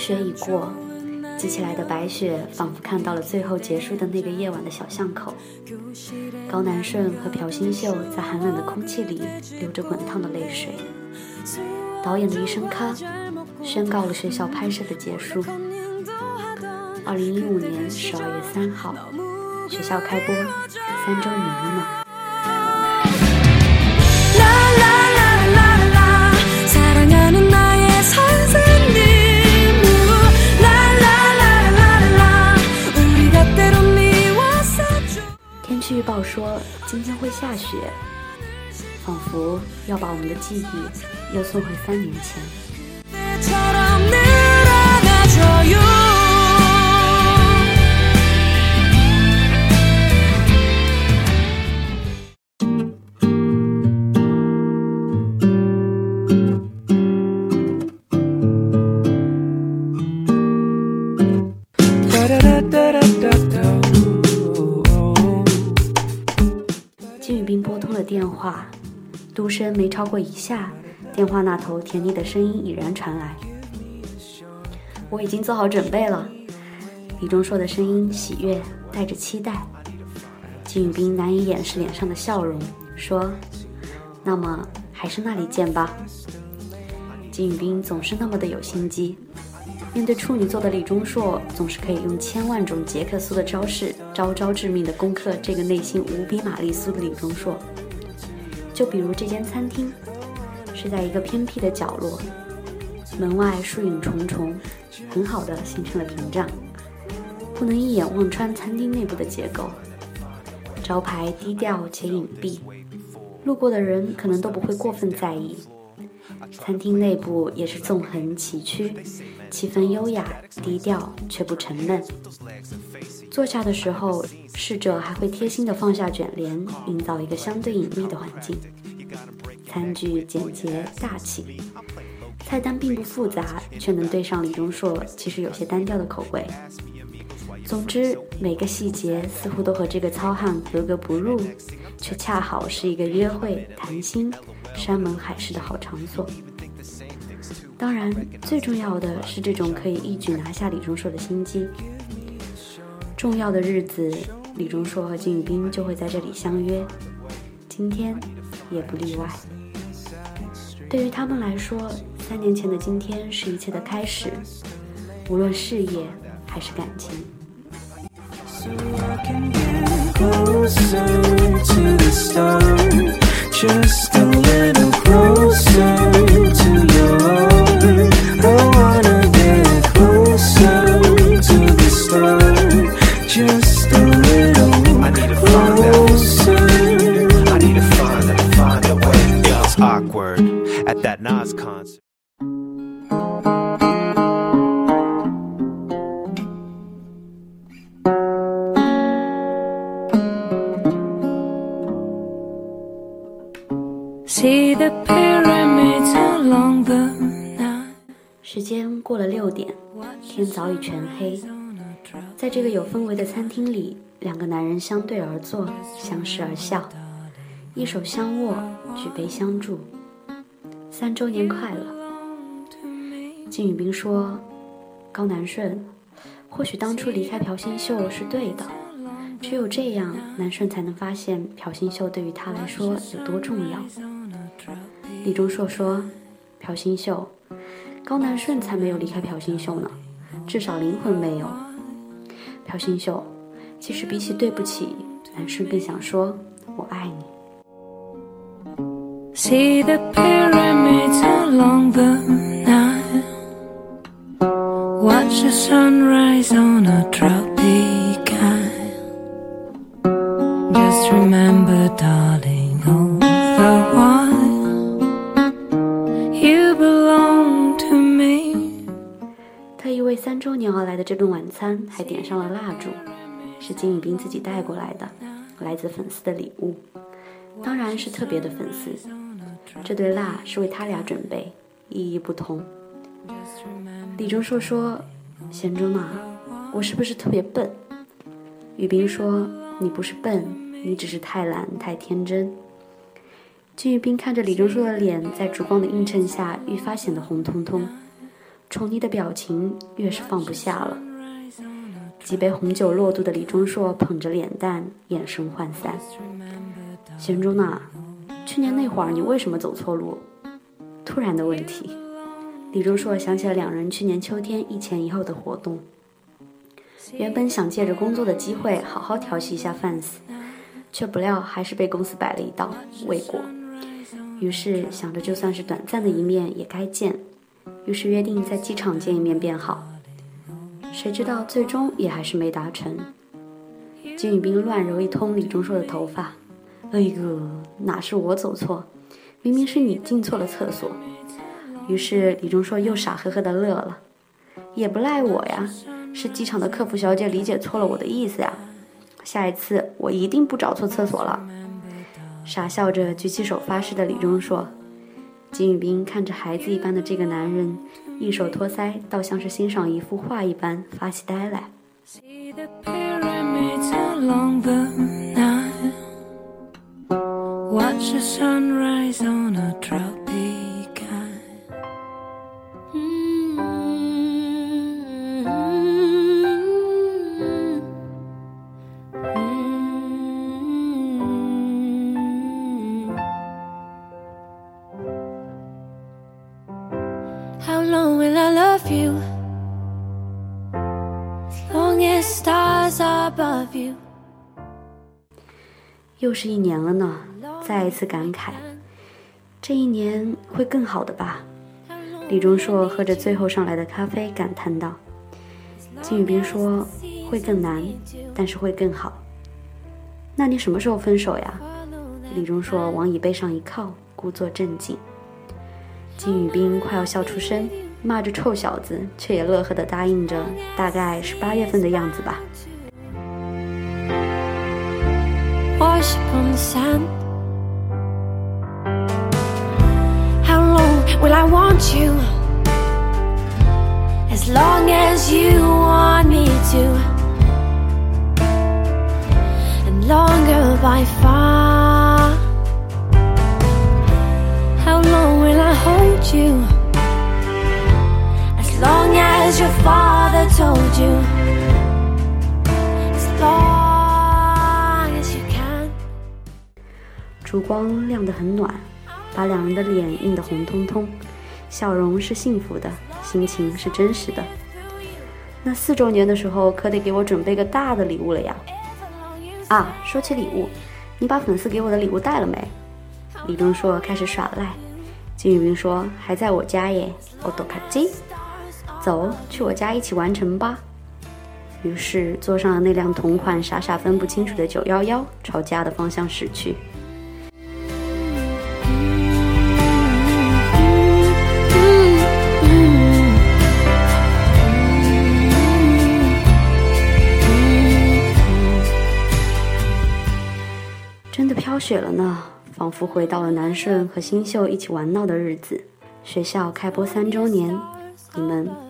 雪已过，积起来的白雪仿佛看到了最后结束的那个夜晚的小巷口。高南顺和朴新秀在寒冷的空气里流着滚烫的泪水。导演的一声咔，宣告了学校拍摄的结束。二零一五年十二月三号，学校开播三周年了呢。预报说今天会下雪，仿佛要把我们的记忆又送回三年前。没超过一下，电话那头甜腻的声音已然传来。我已经做好准备了。李钟硕的声音喜悦，带着期待。金宇彬难以掩饰脸上的笑容，说：“那么还是那里见吧。”金宇彬总是那么的有心机，面对处女座的李钟硕，总是可以用千万种杰克苏的招式，招招致命的攻克这个内心无比玛丽苏的李钟硕。就比如这间餐厅，是在一个偏僻的角落，门外树影重重，很好的形成了屏障，不能一眼望穿餐厅内部的结构。招牌低调且隐蔽，路过的人可能都不会过分在意。餐厅内部也是纵横崎岖，气氛优雅低调却不沉闷。坐下的时候，侍者还会贴心地放下卷帘，营造一个相对隐秘的环境。餐具简洁大气，菜单并不复杂，却能对上李钟硕其实有些单调的口味。总之，每个细节似乎都和这个糙汉格格不入，却恰好是一个约会、谈心、山盟海誓的好场所。当然，最重要的是这种可以一举拿下李钟硕的心机。重要的日子，李钟硕和金宇彬就会在这里相约，今天也不例外。对于他们来说，三年前的今天是一切的开始，无论事业还是感情。时间过了六点，天早已全黑。在这个有氛围的餐厅里，两个男人相对而坐，相视而笑，一手相握，举杯相祝。三周年快乐！金宇彬说：“高南顺，或许当初离开朴新秀是对的，只有这样，南顺才能发现朴新秀对于他来说有多重要。”李钟硕说：“朴新秀，高南顺才没有离开朴新秀呢，至少灵魂没有。朴新秀，其实比起对不起，南顺更想说我爱你。” See the pyramids along the Nile. Watch the sunrise on a tropic you belong to me. 特意为三周年而来的这顿晚餐，还点上了蜡烛，是金宇彬自己带过来的，来自粉丝的礼物，当然是特别的粉丝。这对蜡是为他俩准备，意义不同。李钟硕说：“贤忠啊，我是不是特别笨？”宇彬说：“你不是笨，你只是太懒太天真。”金宇彬看着李钟硕的脸，在烛光的映衬下愈发显得红彤彤，宠溺的表情越是放不下了。几杯红酒落肚的李钟硕捧着脸蛋，眼神涣散。贤珠呐，去年那会儿你为什么走错路？突然的问题，李钟硕想起了两人去年秋天一前一后的活动。原本想借着工作的机会好好调戏一下 fans，却不料还是被公司摆了一道未果。于是想着就算是短暂的一面也该见，于是约定在机场见一面便好。谁知道最终也还是没达成。金宇彬乱揉一通李钟硕的头发，哎哥，哪是我走错，明明是你进错了厕所。于是李钟硕又傻呵呵的乐了，也不赖我呀。是机场的客服小姐理解错了我的意思呀，下一次我一定不找错厕所了。傻笑着举起手发誓的李钟硕，金宇彬看着孩子一般的这个男人，一手托腮，倒像是欣赏一幅画一般发起呆来。Feel long is stars above you 又是一年了呢，再一次感慨，这一年会更好的吧？李钟硕喝着最后上来的咖啡，感叹道。金宇彬说会更难，但是会更好。那你什么时候分手呀？李钟硕往椅背上一靠，故作镇静。金宇彬快要笑出声。骂着臭小子，却也乐呵的答应着，大概是八月份的样子吧。烛光亮得很暖，把两人的脸映得红彤彤，笑容是幸福的，心情是真实的。那四周年的时候，可得给我准备个大的礼物了呀！啊，说起礼物，你把粉丝给我的礼物带了没？李钟硕开始耍赖，金宇彬说还在我家耶，我多卡机。走，去我家一起完成吧。于是坐上了那辆同款、傻傻分不清楚的九幺幺，朝家的方向驶去。真的飘雪了呢，仿佛回到了南顺和新秀一起玩闹的日子。学校开播三周年，你们。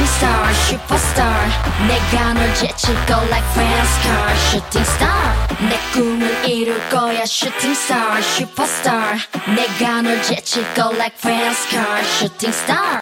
shooting star superstar 내가 널 제치고 like fast car shooting star 내 꿈을 이룰 거야 shooting star superstar 내가 널 제치고 like fast car shooting star